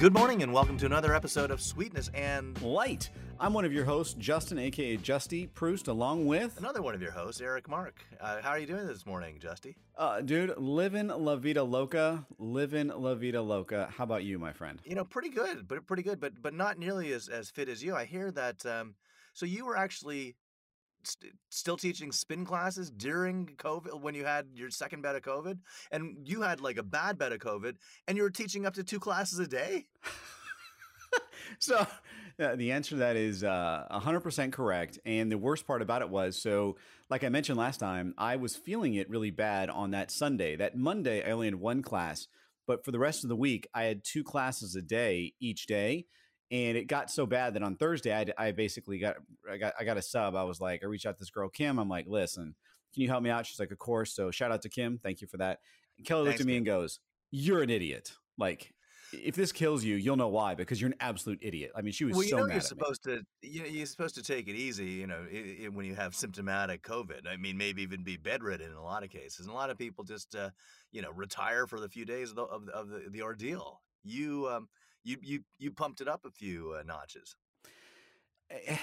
Good morning and welcome to another episode of Sweetness and Light. I'm one of your hosts, Justin, aka Justy Proust, along with another one of your hosts, Eric Mark. Uh, how are you doing this morning, Justy? Uh, dude, living La Vida Loca, living La Vida Loca. How about you, my friend? You know, pretty good, but pretty good, but but not nearly as, as fit as you. I hear that. Um, so you were actually st- still teaching spin classes during COVID when you had your second bed of COVID, and you had like a bad bed of COVID, and you were teaching up to two classes a day. so uh, the answer to that is uh, 100% correct. And the worst part about it was so, like I mentioned last time, I was feeling it really bad on that Sunday. That Monday, I only had one class, but for the rest of the week, I had two classes a day each day and it got so bad that on Thursday I, I basically got I got I got a sub. I was like, I reached out to this girl Kim. I'm like, listen, can you help me out? She's like, of course. So shout out to Kim. Thank you for that. And Kelly Thanks, looked at me Kim. and goes, "You're an idiot. Like." If this kills you, you'll know why because you're an absolute idiot. I mean, she was well, you so know mad. You're supposed to, you know, you're supposed to take it easy. You know, it, it, when you have symptomatic COVID, I mean, maybe even be bedridden in a lot of cases. And a lot of people just, uh, you know, retire for the few days of the, of, of the, the ordeal. You, um, you you you pumped it up a few uh, notches. Eh,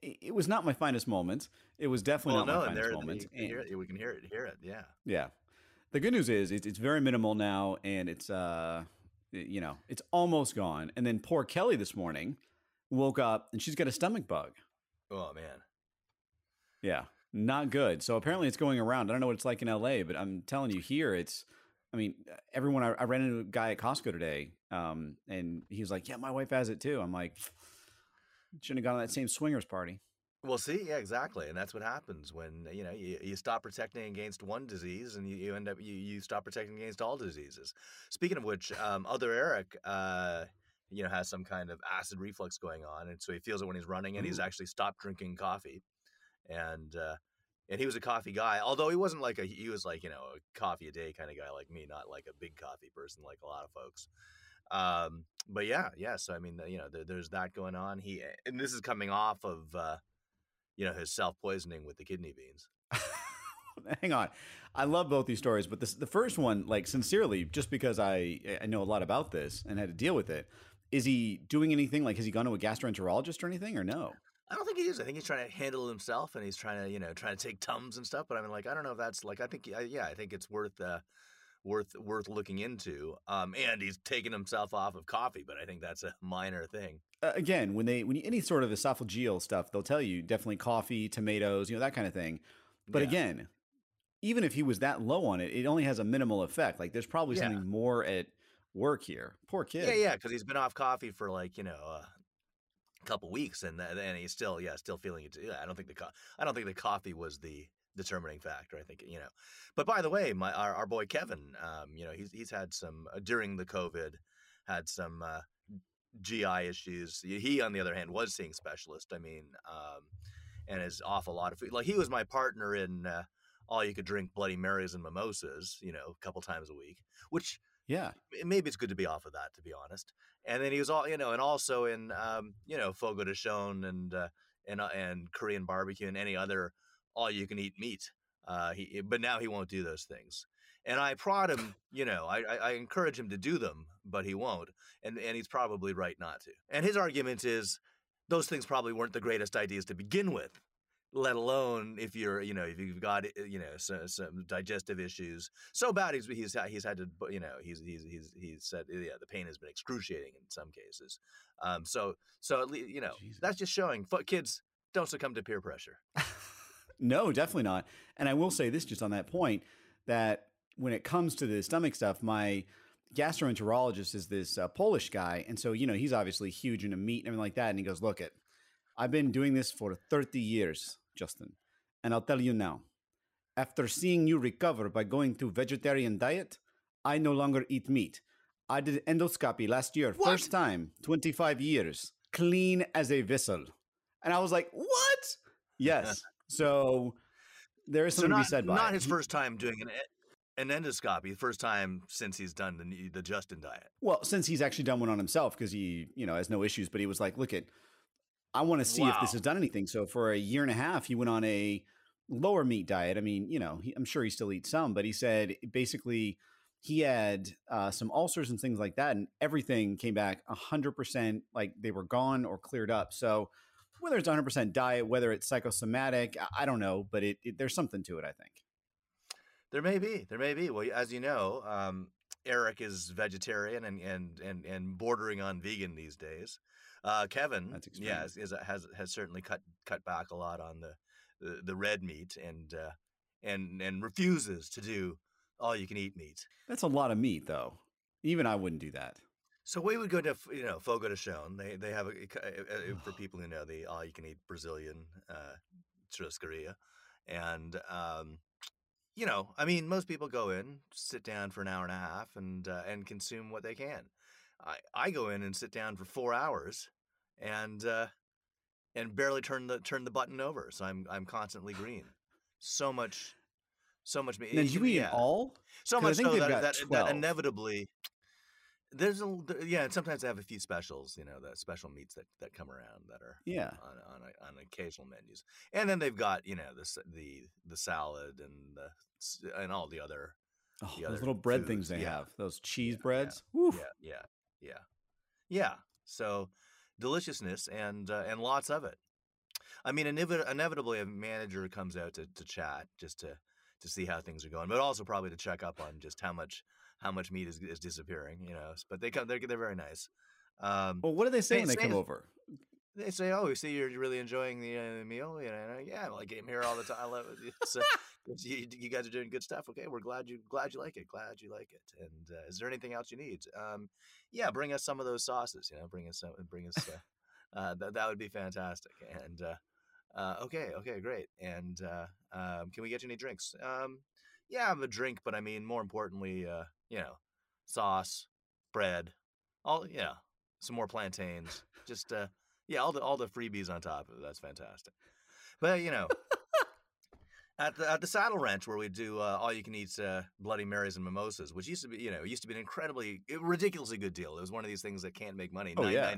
it was not my finest moment. It was definitely well, not no, my finest there, moment. You it, we can hear it. Hear it. Yeah. Yeah. The good news is it's, it's very minimal now, and it's uh, you know, it's almost gone. And then poor Kelly this morning woke up and she's got a stomach bug. Oh man. Yeah, not good. So apparently it's going around. I don't know what it's like in LA, but I'm telling you here, it's I mean, everyone. I, I ran into a guy at Costco today, um, and he was like, "Yeah, my wife has it too." I'm like, shouldn't have gone to that same swingers party. Well, see, yeah, exactly, and that's what happens when you know you, you stop protecting against one disease, and you, you end up you, you stop protecting against all diseases. Speaking of which, um, other Eric, uh, you know, has some kind of acid reflux going on, and so he feels it when he's running, and Ooh. he's actually stopped drinking coffee, and uh, and he was a coffee guy. Although he wasn't like a he was like you know a coffee a day kind of guy like me, not like a big coffee person like a lot of folks. Um, but yeah, yeah. So I mean, you know, there, there's that going on. He and this is coming off of uh, you know his self poisoning with the kidney beans. Hang on, I love both these stories, but this the first one, like sincerely, just because I I know a lot about this and had to deal with it. Is he doing anything? Like, has he gone to a gastroenterologist or anything, or no? I don't think he is. I think he's trying to handle himself, and he's trying to, you know, trying to take tums and stuff. But I mean, like, I don't know if that's like. I think, yeah, I think it's worth, uh, worth, worth looking into. Um, and he's taking himself off of coffee, but I think that's a minor thing. Uh, again, when they, when you, any sort of esophageal stuff, they'll tell you definitely coffee, tomatoes, you know, that kind of thing. But yeah. again, even if he was that low on it, it only has a minimal effect. Like, there's probably yeah. something more at work here. Poor kid. Yeah, yeah, because he's been off coffee for like you know uh, couple weeks, and then he's still yeah still feeling it. Yeah, I don't think the co- I don't think the coffee was the determining factor. I think you know. But by the way, my our, our boy Kevin, um, you know, he's he's had some uh, during the COVID, had some uh, GI issues. He, on the other hand, was seeing specialist. I mean, um, and is off a lot of food. Like he was my partner in uh, all you could drink Bloody Marys and mimosas, you know, a couple times a week, which yeah, maybe it's good to be off of that, to be honest. And then he was all, you know, and also in, um, you know, Fogo de Chão and uh, and uh, and Korean barbecue and any other all you can eat meat. Uh, he, but now he won't do those things. And I prod him, you know, I, I encourage him to do them, but he won't. And and he's probably right not to. And his argument is those things probably weren't the greatest ideas to begin with let alone if you're you know if you've got eh, you know some, some digestive issues. So bad he's he's he's had to you know he's he's he's he's said yeah the pain has been excruciating in some cases. Um so so at least you know Jesus. that's just showing kids don't succumb to peer pressure. No definitely not. And i will say this just on that point that when it comes to the stomach stuff my gastroenterologist is this uh, polish guy and so you know he's obviously huge into meat and everything like that and he goes look at I've been doing this for 30 years, Justin. And I'll tell you now, after seeing you recover by going to vegetarian diet, I no longer eat meat. I did endoscopy last year, what? first time, 25 years, clean as a whistle. And I was like, what? Yes. so there is something so not, to be said by Not his first time doing an an endoscopy, first time since he's done the the Justin diet. Well, since he's actually done one on himself because he, you know, has no issues. But he was like, "Look at I want to see wow. if this has done anything. So for a year and a half, he went on a lower meat diet. I mean, you know, he, I'm sure he still eats some, but he said basically he had uh, some ulcers and things like that, and everything came back 100% like they were gone or cleared up. So, whether it's 100% diet, whether it's psychosomatic, I don't know, but it, it, there's something to it, I think. There may be. There may be. Well, as you know, um, Eric is vegetarian and, and, and, and bordering on vegan these days. Uh, Kevin, yeah, is, is, has has certainly cut cut back a lot on the the, the red meat and uh, and and refuses to do all you can eat meat. That's a lot of meat, though. Even I wouldn't do that. So we would go to you know Fogo de Chão. They they have a, for people who know the all you can eat Brazilian uh, churrascaria, and um, you know I mean most people go in, sit down for an hour and a half, and uh, and consume what they can. I I go in and sit down for four hours, and uh, and barely turn the turn the button over. So I'm I'm constantly green. So much so much meat. Now, you eat yeah. all? So much so that, that, that, inevitably there's a yeah, and sometimes they have a few specials, you know, the special meats that, that come around that are yeah on on, a, on occasional menus, and then they've got you know the the the salad and the and all the other oh, the those little bread foods. things they yeah. have those cheese yeah, breads. Yeah, yeah, yeah, yeah, yeah. So deliciousness and uh, and lots of it. I mean, inevitably, a manager comes out to, to chat just to to see how things are going, but also probably to check up on just how much how much meat is, is disappearing. You know, but they come they're they're very nice. Um, well, what do they say when they come over? They say, "Oh, we see you're really enjoying the, uh, meal." You know, yeah, well, I came here all the time. I love it. Uh, you, you, guys are doing good stuff. Okay, we're glad you glad you like it. Glad you like it. And uh, is there anything else you need? Um, yeah, bring us some of those sauces. You know, bring us some. Bring us. Uh, uh, that that would be fantastic. And uh, uh, okay, okay, great. And uh, um, can we get you any drinks? Um, yeah, I'm a drink, but I mean, more importantly, uh, you know, sauce, bread, all, yeah, some more plantains. Just, uh, yeah, all the all the freebies on top of it. That's fantastic. But you know, at the at the Saddle Ranch where we do uh, all you can eat uh, Bloody Marys and mimosas, which used to be you know used to be an incredibly ridiculously good deal. It was one of these things that can't make money. Oh, yeah.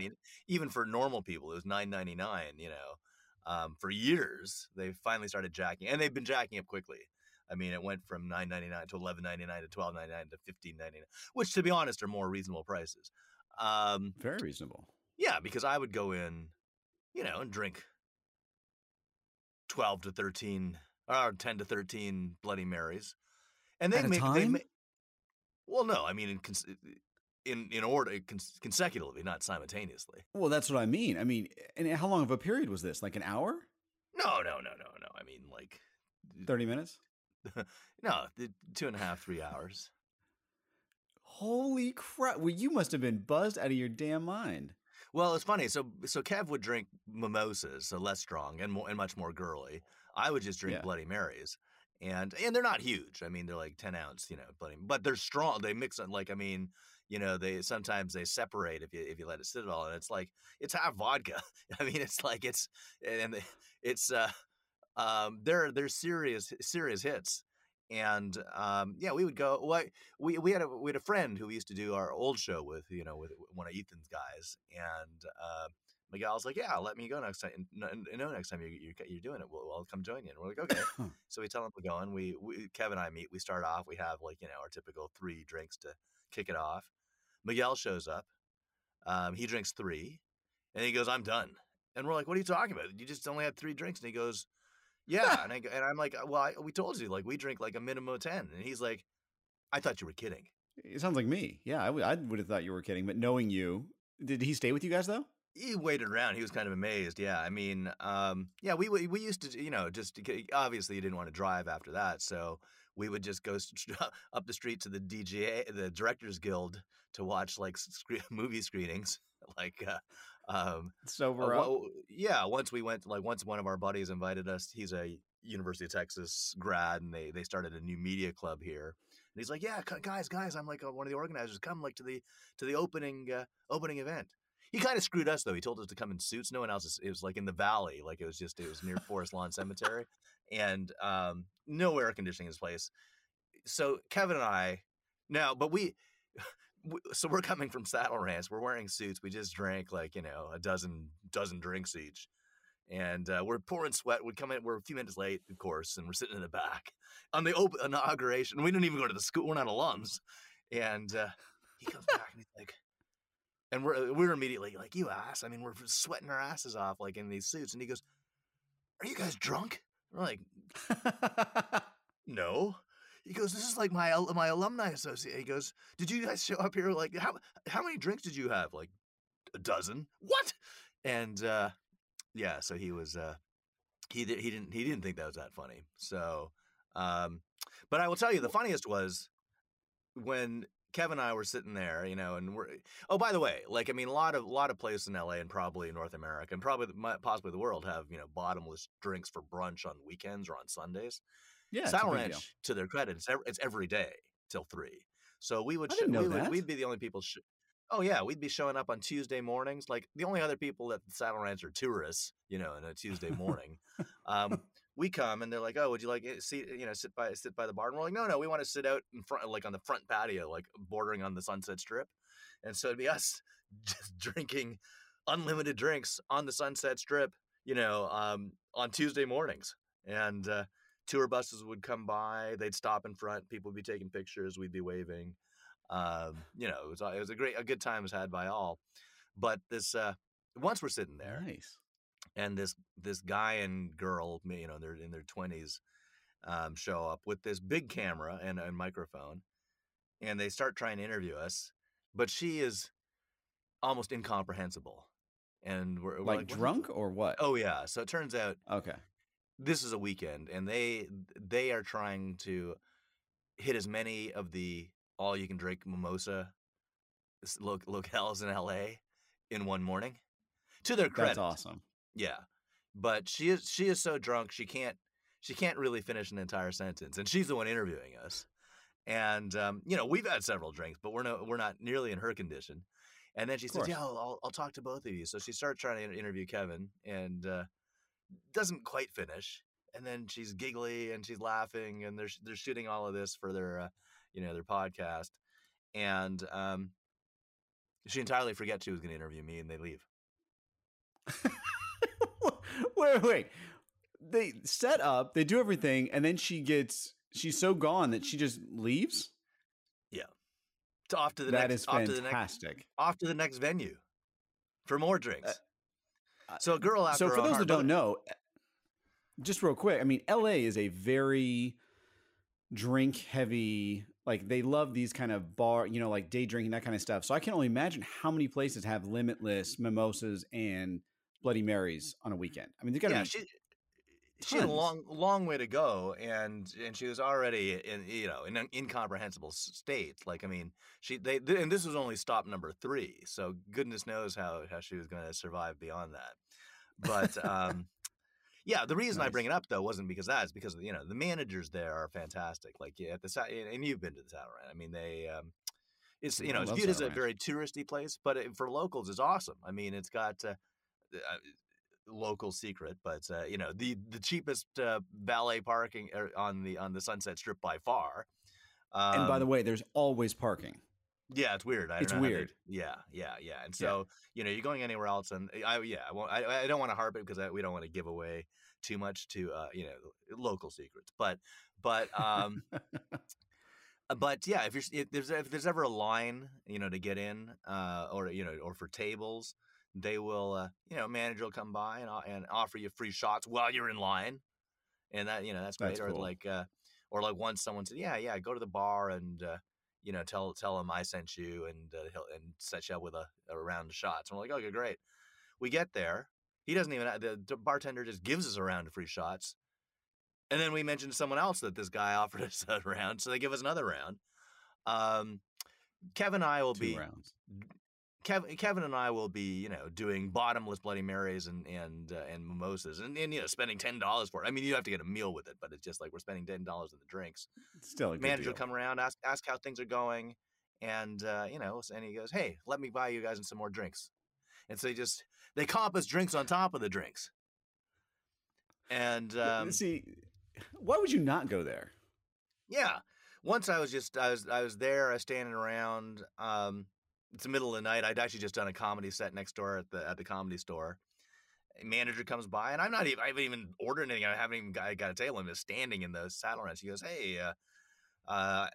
even for normal people, it was nine ninety nine. You know, um, for years. They finally started jacking, and they've been jacking up quickly. I mean, it went from nine ninety nine to eleven ninety nine to twelve ninety nine to fifteen ninety nine, which, to be honest, are more reasonable prices. Um, Very reasonable. Yeah, because I would go in, you know, and drink twelve to thirteen or ten to thirteen Bloody Marys, and they make they make. Well, no, I mean, in, in in order uh, consecutively, not simultaneously. Well, that's what I mean. I mean, and how long of a period was this? Like an hour? No, no, no, no, no. I mean, like thirty minutes. no, two and a half, three hours. Holy crap! Well, you must have been buzzed out of your damn mind. Well, it's funny. So, so Kev would drink mimosas, so less strong and more and much more girly. I would just drink yeah. Bloody Marys, and and they're not huge. I mean, they're like ten ounce, you know, bloody, but they're strong. They mix it like I mean, you know they sometimes they separate if you if you let it sit at all and it's like it's half vodka i mean it's like it's and it's uh um they're they're serious serious hits and um yeah we would go what we we had a we had a friend who we used to do our old show with you know with one of ethan's guys and uh Miguel's like, yeah, let me go next time. And, no next time you're, you're, you're doing it, we'll, I'll come join you. And we're like, okay. so we tell him we're going. We, we, Kevin and I meet. We start off. We have like you know our typical three drinks to kick it off. Miguel shows up. Um, he drinks three, and he goes, "I'm done." And we're like, "What are you talking about? You just only had three drinks." And he goes, "Yeah." and I and I'm like, "Well, I, we told you, like we drink like a minimum of 10. And he's like, "I thought you were kidding." It sounds like me. Yeah, I, w- I would have thought you were kidding. But knowing you, did he stay with you guys though? He waited around. He was kind of amazed. Yeah, I mean, um, yeah, we we we used to, you know, just obviously you didn't want to drive after that, so we would just go up the street to the DGA, the Directors Guild, to watch like movie screenings. Like, uh, um, sober uh, up. yeah. Once we went, like, once one of our buddies invited us. He's a University of Texas grad, and they they started a new media club here. And he's like, "Yeah, guys, guys, I'm like one of the organizers. Come like to the to the opening uh, opening event." He kind of screwed us though. He told us to come in suits. No one else. It was like in the valley. Like it was just it was near Forest Lawn Cemetery, and um, no air conditioning in this place. So Kevin and I now, but we so we're coming from Saddle Ranch. We're wearing suits. We just drank like you know a dozen dozen drinks each, and uh, we're pouring sweat. We come in. We're a few minutes late, of course, and we're sitting in the back on the open inauguration. We didn't even go to the school. We're not alums, And uh, he comes back and he's like, and we're we're immediately like, you ass. I mean, we're sweating our asses off like in these suits. And he goes, "Are you guys drunk?" We're like, "No." He goes, "This is like my my alumni associate." He goes, "Did you guys show up here? Like, how how many drinks did you have? Like a dozen? What?" And uh, yeah, so he was uh, he he didn't he didn't think that was that funny. So, um, but I will tell you, the funniest was when Kevin and I were sitting there, you know, and we're oh by the way, like I mean, a lot of a lot of places in LA and probably in North America and probably the- possibly the world have you know bottomless drinks for brunch on weekends or on Sundays. yeah, Saddle Ranch, deal. to their credit, it's every, it's every day till three. So we would I sh- we would, that. we'd be the only people. Sh- oh yeah, we'd be showing up on Tuesday mornings. Like the only other people at the Saddle Ranch are tourists, you know, on a Tuesday morning. um, we come and they're like, "Oh, would you like it- see you know sit by sit by the bar?" And we're like, "No, no, we want to sit out in front, like on the front patio, like bordering on the Sunset Strip." And so it'd be us just drinking unlimited drinks on the Sunset Strip, you know, um, on Tuesday mornings. And uh, tour buses would come by, they'd stop in front, people would be taking pictures, we'd be waving. Um, you know, it was it was a great a good time was had by all. But this uh, once we're sitting there, Nice. and this this guy and girl, you know, they're in their twenties, um, show up with this big camera and a microphone, and they start trying to interview us. But she is almost incomprehensible, and we're, we're Like, "What the drunk fu-" or what? Oh yeah. So it turns out okay. this is a weekend, and they they are trying to hit as many of the all you can drink mimosa lo- locales in LA in one morning. To their credit, That's awesome. yeah, but she is she is so drunk she can't she can't really finish an entire sentence, and she's the one interviewing us. And um, you know we've had several drinks, but we're no we're not nearly in her condition. And then she says. "Yeah, I'll, I'll, I'll talk to both of you." So she starts trying to interview Kevin, and uh, doesn't quite finish. And then she's giggly and she's laughing, and they're they're shooting all of this for their uh, you know their podcast, and um, she entirely forgets she was going to interview me, and they leave. wait, wait. They set up, they do everything, and then she gets she's so gone that she just leaves. Yeah to off to the That next is off to the next fantastic. off to the next venue for more drinks. uh, so a girl after So for those that don't know, just real quick, I mean, LA is a very drink heavy. Like they love these kind of bar, you know, like day drinking that kind of stuff. So I can only imagine how many places have limitless mimosas and Bloody Marys on a weekend. I mean, there's got to yeah, be she she had a long long way to go, and and she was already in you know in an incomprehensible state. Like I mean, she they and this was only stop number three, so goodness knows how how she was going to survive beyond that. But um, yeah, the reason I bring it up though wasn't because that is because you know the managers there are fantastic. Like yeah, at the and you've been to the Saddle Ranch. I mean they. Um, it's you know it's viewed as a Saddle very touristy place, but it, for locals, it's awesome. I mean, it's got uh, uh, local secret, but uh, you know the the cheapest uh, valet parking er, on the on the Sunset Strip by far. and by the Um, way, there's always parking. Yeah, it's weird. I don't it's know how they- weird. yeah, yeah, yeah. And Yeah. so you know you're going anywhere else, and I yeah, I won't. I, I don't want to harp it because I, we don't want to give away too much to uh, you know local secrets, but but um. Uh, but yeah, if you're if there's if there's ever a line, you know, to get in, uh, or you know, or for tables, they will, uh, you know, manager will come by and and offer you free shots while you're in line, and that you know that's great. That's or cool. like, uh, or like once someone said, yeah, yeah, go to the bar and uh, you know tell tell him I sent you and uh, he'll and set you up with a, a round of shots. And we're like, okay, great. We get there, he doesn't even the, the bartender just gives us a round of free shots. And then we mentioned to someone else that this guy offered us a round, so they give us another round. Um, Kevin and I will Two be rounds. Kevin, Kevin and I will be, you know, doing bottomless Bloody Marys and and uh, and mimosas, and, and you know, spending ten dollars for it. I mean, you have to get a meal with it, but it's just like we're spending ten dollars on the drinks. Still a good Manager will come around, ask ask how things are going, and uh, you know, and he goes, "Hey, let me buy you guys some more drinks." And so they just they comp us drinks on top of the drinks. And um, See, why would you not go there? Yeah. Once I was just I was I was there, I was standing around. Um it's the middle of the night. I'd actually just done a comedy set next door at the at the comedy store. A manager comes by and I'm not even I haven't even ordered anything. I haven't even got, got a table. I'm just standing in the saddle ranch. He goes, Hey, uh, uh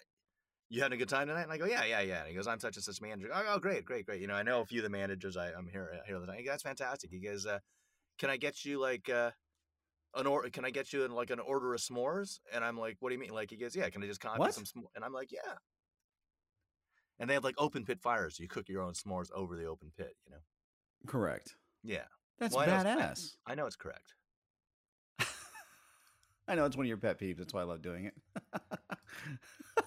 you having a good time tonight? And I go, yeah, yeah, yeah. And he goes, I'm such and such manager. Oh, oh, great, great, great. You know, I know a few of the managers. I, I'm here here the time. That's fantastic. He goes, uh, can I get you like uh, an or? Can I get you in like an order of s'mores? And I'm like, what do you mean? Like he goes, yeah. Can I just copy What? some s'mores? And I'm like, yeah. And they have like open pit fires. So you cook your own s'mores over the open pit. You know. Correct. Yeah. That's Well, I know badass. I know it's correct. I know it's one of your pet peeves. That's why I love doing it.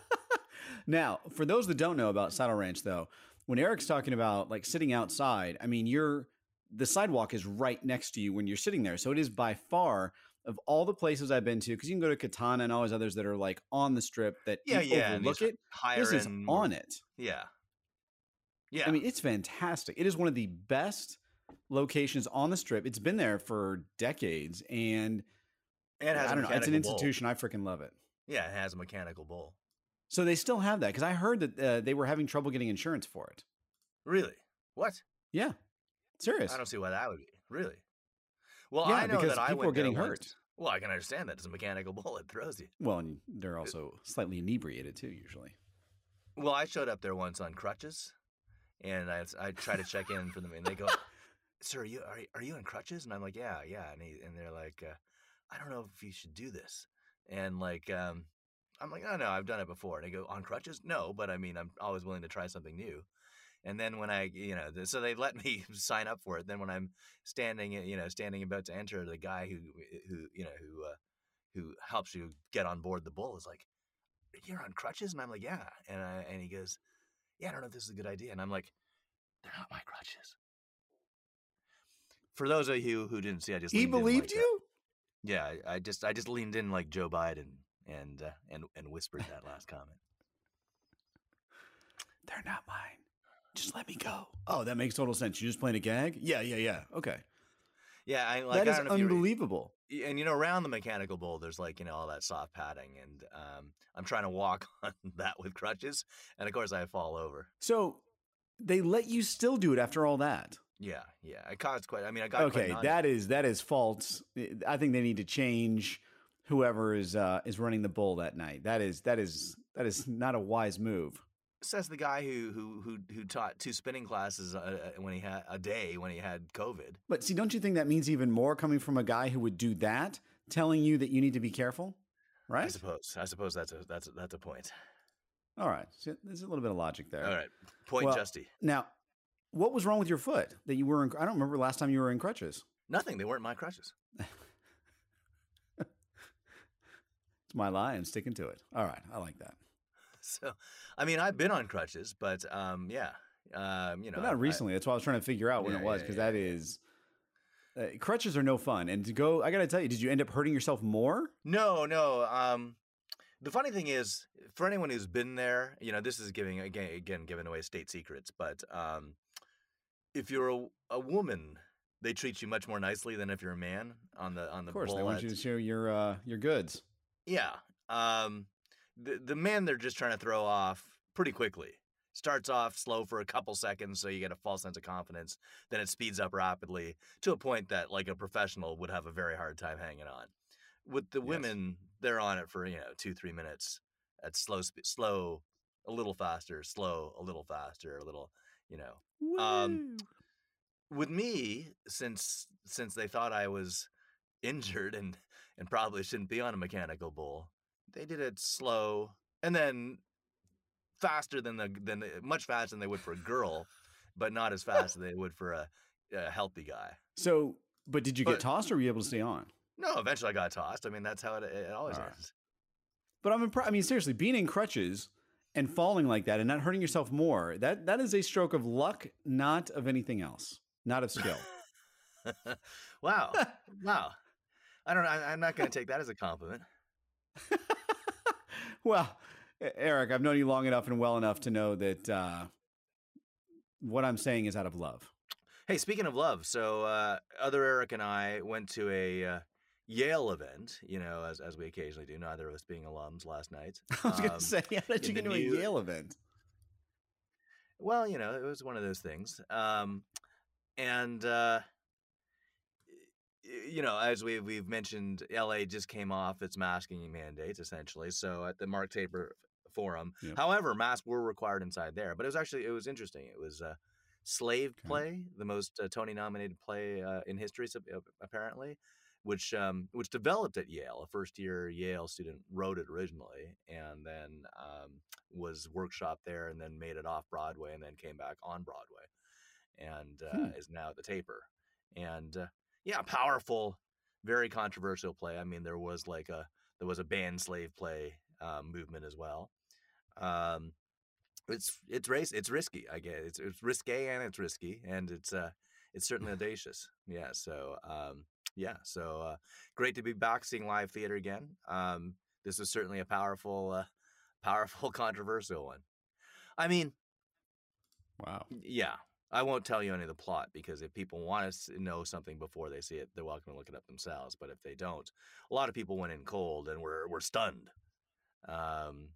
now, for those that don't know about Saddle Ranch, though, when Eric's talking about like sitting outside, I mean, you're the sidewalk is right next to you when you're sitting there. So it is by far of all the places I've been to, because you can go to Katana and all those others that are like on the strip that Yeah, yeah. overlook these it. This is end, on it. Yeah. Yeah. I mean, it's fantastic. It is one of the best locations on the strip. It's been there for decades, and it has I don't know. It's an mechanical bowl. institution. I freaking love it. Yeah, it has a mechanical bowl. So they still have that because I heard that uh, they were having trouble getting insurance for it. Really? What? Yeah, serious. I don't see why that would be. Really? Well, Yeah, I know because that I people went are getting hurt. once. Well, I can understand that it's a mechanical bull. It throws you. Well, and they're also slightly inebriated too, usually. Well, I showed up there once on crutches, and I I tried to check in for them, and they go, "Sir, are you are, are you on crutches?" And I'm like, "Yeah, yeah." And he, and they're like, uh, "I don't know if you should do this." And like, um, I'm like, "Oh no, I've done it before." And they go, "On crutches?" No, but I mean, I'm always willing to try something new. And then when I, you know, so they let me sign up for it. Then when I'm standing, you know, standing about to enter, the guy who, who, you know, who, uh, who helps you get on board the bull is like, "You're on crutches," and I'm like, "Yeah," and I, and he goes, "Yeah, I don't know if this is a good idea," and I'm like, "They're not my crutches." For those of you who didn't see, I just He believed like, uh, you? yeah, I, I just I just leaned in like Joe Biden and uh, and and whispered that last comment. They're not mine. Just let me go. Oh, that makes total sense. You're just playing a gag? Yeah, yeah, yeah. Okay. Yeah, I like that I is don't you unbelievable. y- and you know around the mechanical bull there's like you know all that soft padding and um, i'm trying to walk on that with crutches and of course i fall over So they let you still do it after all that. yeah yeah i caused quite i mean i got quite Okay, nauseous. that is that is false. I think they need to change whoever is uh, is running the bull that night. That is that is that is not a wise move. Says the guy who who who who taught two spinning classes uh, uh, when he had a day when he had covid But see, don't you think that means even more coming from a guy who would do that, telling you that you need to be careful? Right? I suppose i suppose that's a that's a, that's a point All right. So there's a little bit of logic there. all right point Well- justy Now, what was wrong with your foot that you were in? I don't remember last time you were in crutches. nothing they weren't my crutches It's my lie. I'm sticking to it. All right. I like that. So i mean i've been on crutches but um yeah um you know But I- I- not recently. That's why I was trying to figure out when Yeah, it was because yeah, that yeah. is uh, crutches are no fun. And to go, I got to tell you, did you end up hurting yourself more? No, no. Um, the funny thing is, for anyone who's been there, you know, this is giving again, again giving away state secrets. But um, if you're a, a woman, they treat you much more nicely than if you're a man on the on the Of course, they want you to show your uh, your goods. Yeah. Um, the the men they're just trying to throw off pretty quickly. Starts off slow for a couple seconds, so you get a false sense of confidence. Then it speeds up rapidly to a point that, like a professional, would have a very hard time hanging on. With the Yes. women, they're on it for you know two, three minutes at slow, spe- slow, a little faster, slow, a little faster, a little, you know. Um, with me since since they thought I was injured and and probably shouldn't be on a mechanical bull, they did it slow and then faster than the than the, much faster than they would for a girl, but not as fast as they would for a, a healthy guy. so, but did you But- get tossed or were you able to stay on? No, eventually I got tossed. I mean, that's how it, it always All right. But I'm impressed. I mean, seriously, being in crutches and falling like that and not hurting yourself more that that is a stroke of luck, not of anything else, not of skill. wow, wow. I don't know. I, I'm not going to take that as a compliment. well, Eric, I've known you long enough and well enough to know that uh, what I'm saying is out of love. Hey, speaking of love, so uh, other Eric and I went to a uh, Yale event, you know, as, as we occasionally do, neither of us being alums last night. I was going to Um, say, how did you get to a Yale event? Well, you know, it was one of those things. Um, and, uh, you know, as we, we've mentioned, LA just came off its masking mandates essentially. So at the Mark Taper forum. Yep. However, masks were required inside there, but it was actually it was interesting. It was uh, Slave Okay. Play, the most uh, Tony nominated play uh, in history, uh, apparently, which um, which developed at Yale. A first year Yale student wrote it originally, and then um, was workshopped there, and then made it off Broadway, and then came back on Broadway, and uh, Hmm. is now at the Taper. And uh, yeah, powerful, very controversial play. I mean, there was like a there was a banned slave play um, movement as well. Um, it's it's race it's risky. I guess it's it's risque and it's risky and it's uh it's certainly audacious. Yeah. So um yeah. So uh, great to be back seeing live theater again. Um, this was certainly a powerful, uh, powerful, controversial one. I mean, Wow. yeah. I won't tell you any of the plot because if people want to know something before they see it, they're welcome to look it up themselves. But if they don't, a lot of people went in cold and were were stunned. Um,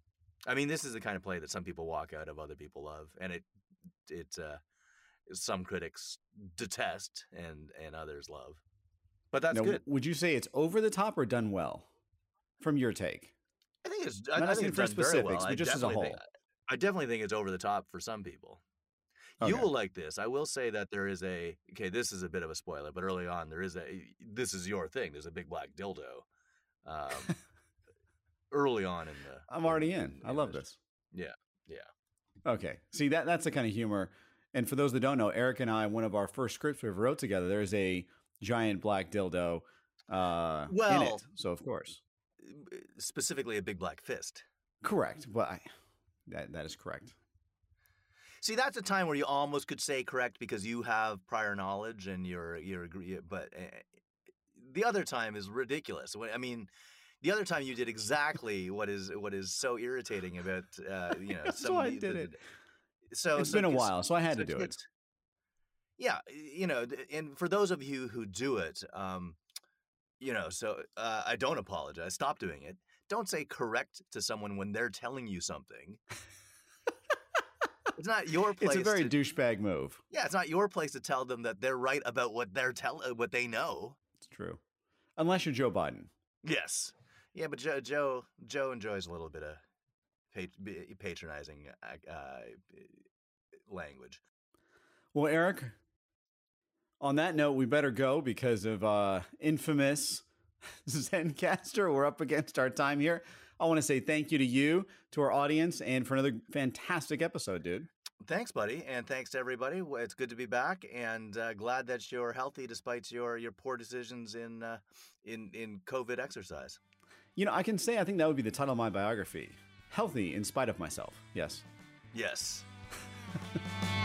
I mean, this is the kind of play that some people walk out of, other people love, and it it uh, some critics detest and and others love. But that's now, good. would you say it's over the top or done well, from your take? I think it's. I'm not I think asking it's for specifics, well. but just as a definitely think- whole. I definitely think it's over the top for some people. You will like this. I will say that there is a okay. This is a bit of a spoiler, but early on there is a. This is your thing. There's a big black dildo. Um, early on in the. I'm already in. I love this. Yeah, yeah. Okay. See that that's the kind of humor. And for those that don't know, Eric and I, one of our first scripts we ever wrote together, there's a giant black dildo uh, in Well- it. So of course, Specifically, a big black fist. correct. But I, that that is correct. See, that's a time where you almost could say correct because you have prior knowledge and you're you're agree. But uh, the other time is ridiculous. I mean, the other time you did exactly what is what is so irritating about uh, you know. Why I did the- it. So it's so been a while, so I had so to do it. Yeah, you know, and for those of you who do it, um, you know, so uh, I don't apologize. Stop doing it. Don't say correct to someone when they're telling you something. It's not your place. It's a very to, douchebag move. yeah, it's not your place to tell them that they're right about what they're tell uh, what they know. It's true. Unless you're Joe Biden. Yes, yeah, but Joe Joe, Joe enjoys a little bit of patronizing uh, uh, language. Well, Eric, on that note, we better go because of uh, infamous Zencastr. We're up against our time here. I want to say thank you to you, to our audience, and for another fantastic episode, dude. Thanks, buddy, and thanks to everybody. It's good to be back, and uh, glad that you're healthy despite your your poor decisions in uh, in in COVID exercise. You know, I can say I think that would be the title of my biography Healthy in Spite of Myself. Yes. Yes.